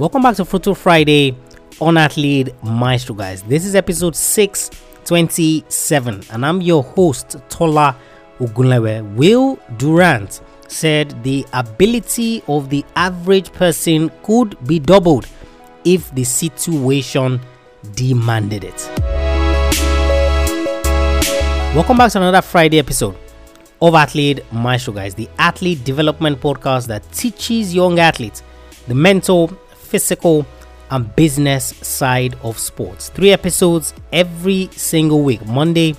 Welcome back to Fruitful Friday on Athlete Maestro, guys. This is episode 627, and I'm your host, Tola Ogunlewe. Will Durant said the ability of the average person could be doubled if the situation demanded it. Welcome back to another Friday episode of Athlete Maestro, guys, the athlete development podcast that teaches young athletes the mental, physical, and business side of sports. Three episodes every single week Monday,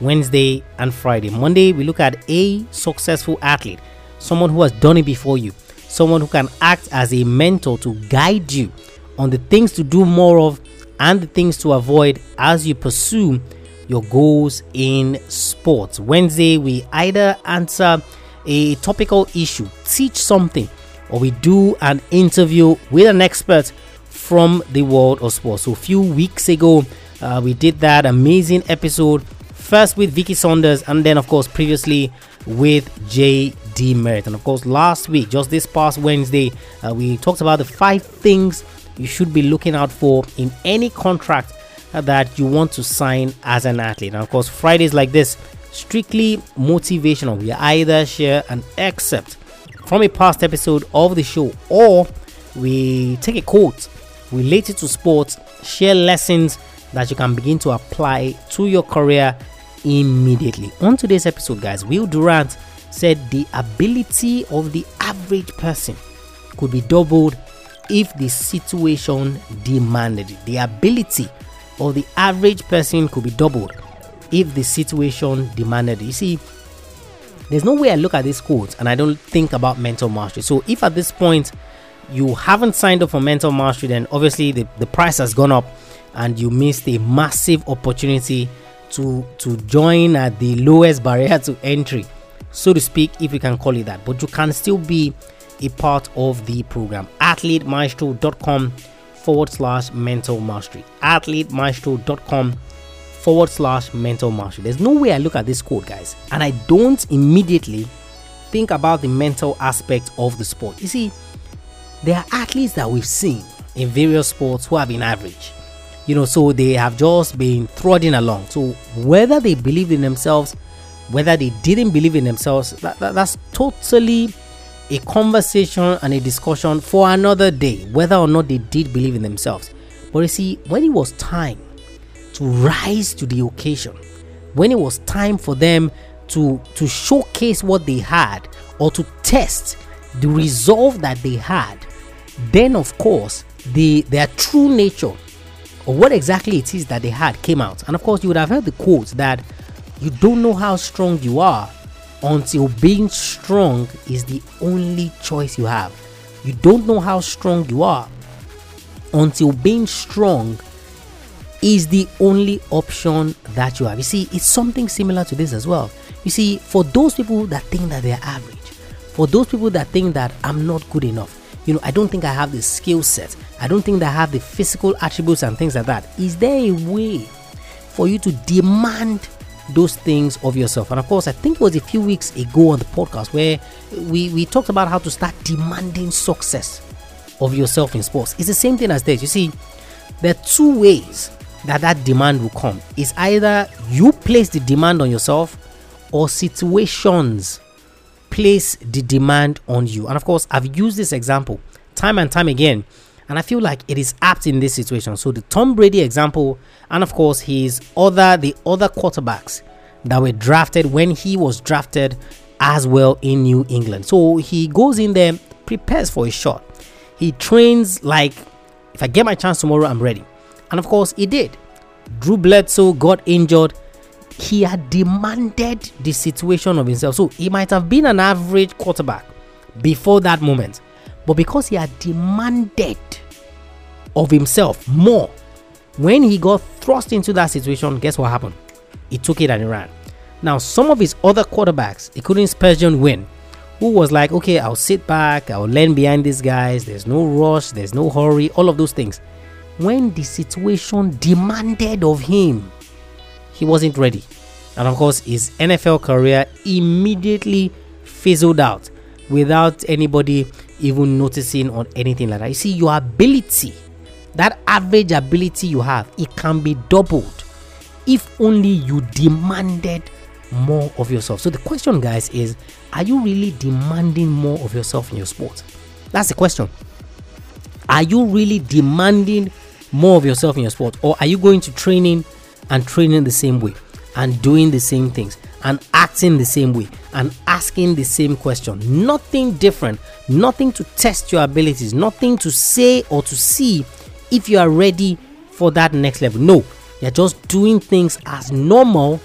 Wednesday, and Friday. Monday, we look at a successful athlete, someone who has done it before you, someone who can act as a mentor to guide you on the things to do more of and the things to avoid as you pursue your goals in sports. Wednesday, we either answer a topical issue, teach something, or we do an interview with an expert from the world of sports. So, a few weeks ago, uh, we did that amazing episode first with Vicky Saunders, and then, of course, previously with J.D. Merritt. And of course, last week, just this past Wednesday, uh, we talked about the five things you should be looking out for in any contract that you want to sign as an athlete. And of course, Fridays like this, strictly motivational. We either share an excerpt from a past episode of the show or we take a quote related to sports, share lessons that you can begin to apply to your career immediately. On today's episode, guys, Will Durant said the ability of the average person could be doubled if the situation demanded it. The ability of the average person could be doubled if the situation demanded it. You see, there's no way I look at this quote and I don't think about mental mastery. So if at this point you haven't signed up for mental mastery, then obviously the, the price has gone up and you missed a massive opportunity to to join at the lowest barrier to entry, so to speak, if you can call it that. But you can still be a part of the program. AthleteMaestro.com forward slash mental mastery. AthleteMaestro.com forward slash mental mastery. There's no way I look at this quote, guys, and I don't immediately think about the mental aspect of the sport. You see, there are athletes that we've seen in various sports who have been average. You know, so they have just been trotting along. So whether they believe in themselves, whether they didn't believe in themselves, that, that, that's totally a conversation and a discussion for another day, whether or not they did believe in themselves. But you see, when it was time to rise to the occasion, when it was time for them to to showcase what they had or to test the resolve that they had, then of course the their true nature or what exactly it is that they had came out. And of course, you would have heard the quote that you don't know how strong you are until being strong is the only choice you have. You don't know how strong you are until being strong is the only option that you have. You see, it's something similar to this as well. You see, for those people that think that they're average, for those people that think that I'm not good enough, you know, I don't think I have the skill set, I don't think I have the physical attributes and things like that. Is there a way for you to demand those things of yourself. And of course, I think it was a few weeks ago on the podcast where we, we talked about how to start demanding success of yourself in sports. It's the same thing as this. You see, there are two ways that that demand will come. It's either you place the demand on yourself or situations place the demand on you. And of course, I've used this example time and time again and I feel like it is apt in this situation. So the Tom Brady example, and of course his other the other quarterbacks that were drafted when he was drafted as well in New England. So he goes in there, prepares for a shot. He trains like if I get my chance tomorrow, I'm ready. And of course he did. Drew Bledsoe got injured. He had demanded the situation of himself. So he might have been an average quarterback before that moment. But because he had demanded of himself more, when he got thrust into that situation, guess what happened? He took it and he ran. Now, some of his other quarterbacks, including Spurgeon Wynn, who was like, okay, I'll sit back, I'll learn behind these guys, there's no rush, there's no hurry, all of those things. When the situation demanded of him, he wasn't ready. And of course, his NFL career immediately fizzled out without anybody even noticing on anything like that. You see, your ability, that average ability you have, it can be doubled if only you demanded more of yourself. So the question, guys, is are you really demanding more of yourself in your sport? That's the question. Are you really demanding more of yourself in your sport, or are you going to training and training the same way and doing the same things and acting the same way and asking the same question? Nothing different, nothing to test your abilities, nothing to say or to see if you are ready for that next level. No, you're just doing things as normal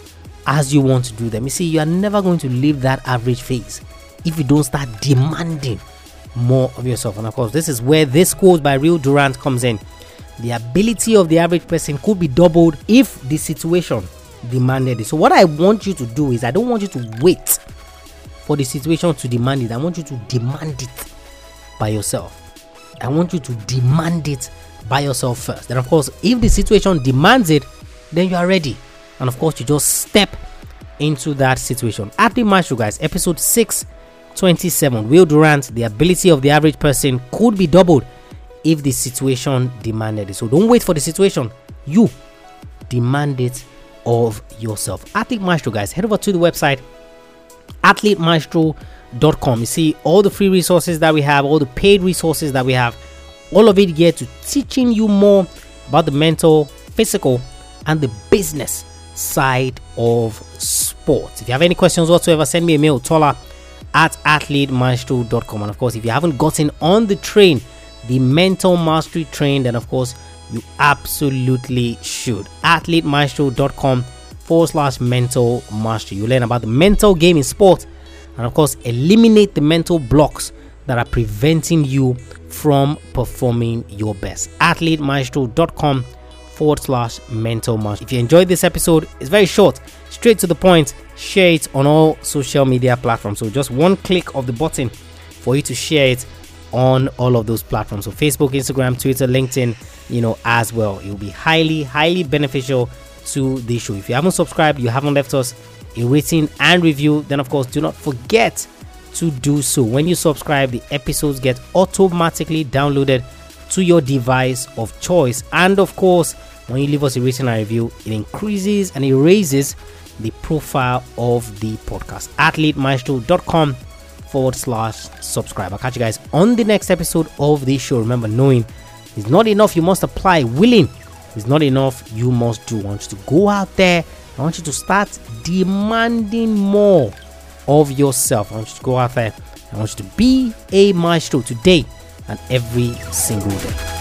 as you want to do them. You see, you are never going to leave that average phase if you don't start demanding more of yourself. And of course, this is where this quote by Will Durant comes in. The ability of the average person could be doubled if the situation demanded it. So, what I want you to do is, I don't want you to wait for the situation to demand it. I want you to demand it by yourself. I want you to demand it by yourself first. Then, of course, if the situation demands it, then you are ready and of course you just step into that situation. Athlete Maestro, guys, episode 627. Will Durant, the ability of the average person could be doubled if the situation demanded it. So don't wait for the situation, you demand it of yourself. Athlete Maestro, guys, head over to the website athletemaestro.com. You see all the free resources that we have, all the paid resources that we have, all of it geared to teaching you more about the mental, physical, and the business side of sports. If you have any questions whatsoever, send me a mail, tola at athletemaestro.com. And of course, if you haven't gotten on the train, the mental mastery train, then of course, you absolutely should. athletemaestro.com forward slash mental mastery. You learn about the mental game in sport and of course, eliminate the mental blocks that are preventing you from performing your best. athletemaestro.com forward slash mental mastery. If you enjoyed this episode, it's very short, straight to the point. Share it on all social media platforms. So just one click of the button for you to share it on all of those platforms. So Facebook, Instagram, Twitter, LinkedIn, you know, as well. It will be highly, highly beneficial to the show. If you haven't subscribed, you haven't left us a rating and review, then of course do not forget to do so. When you subscribe, the episodes get automatically downloaded to your device of choice. And of course, when you leave us a rating and review, it increases and it raises the profile of the podcast. AthleteMaestro.com forward slash subscribe. I'll catch you guys on the next episode of the show. Remember, knowing is not enough, you must apply. Willing is not enough, you must do. I want you to go out there. I want you to start demanding more of yourself. I want you to go out there. I want you to be a maestro today and every single day.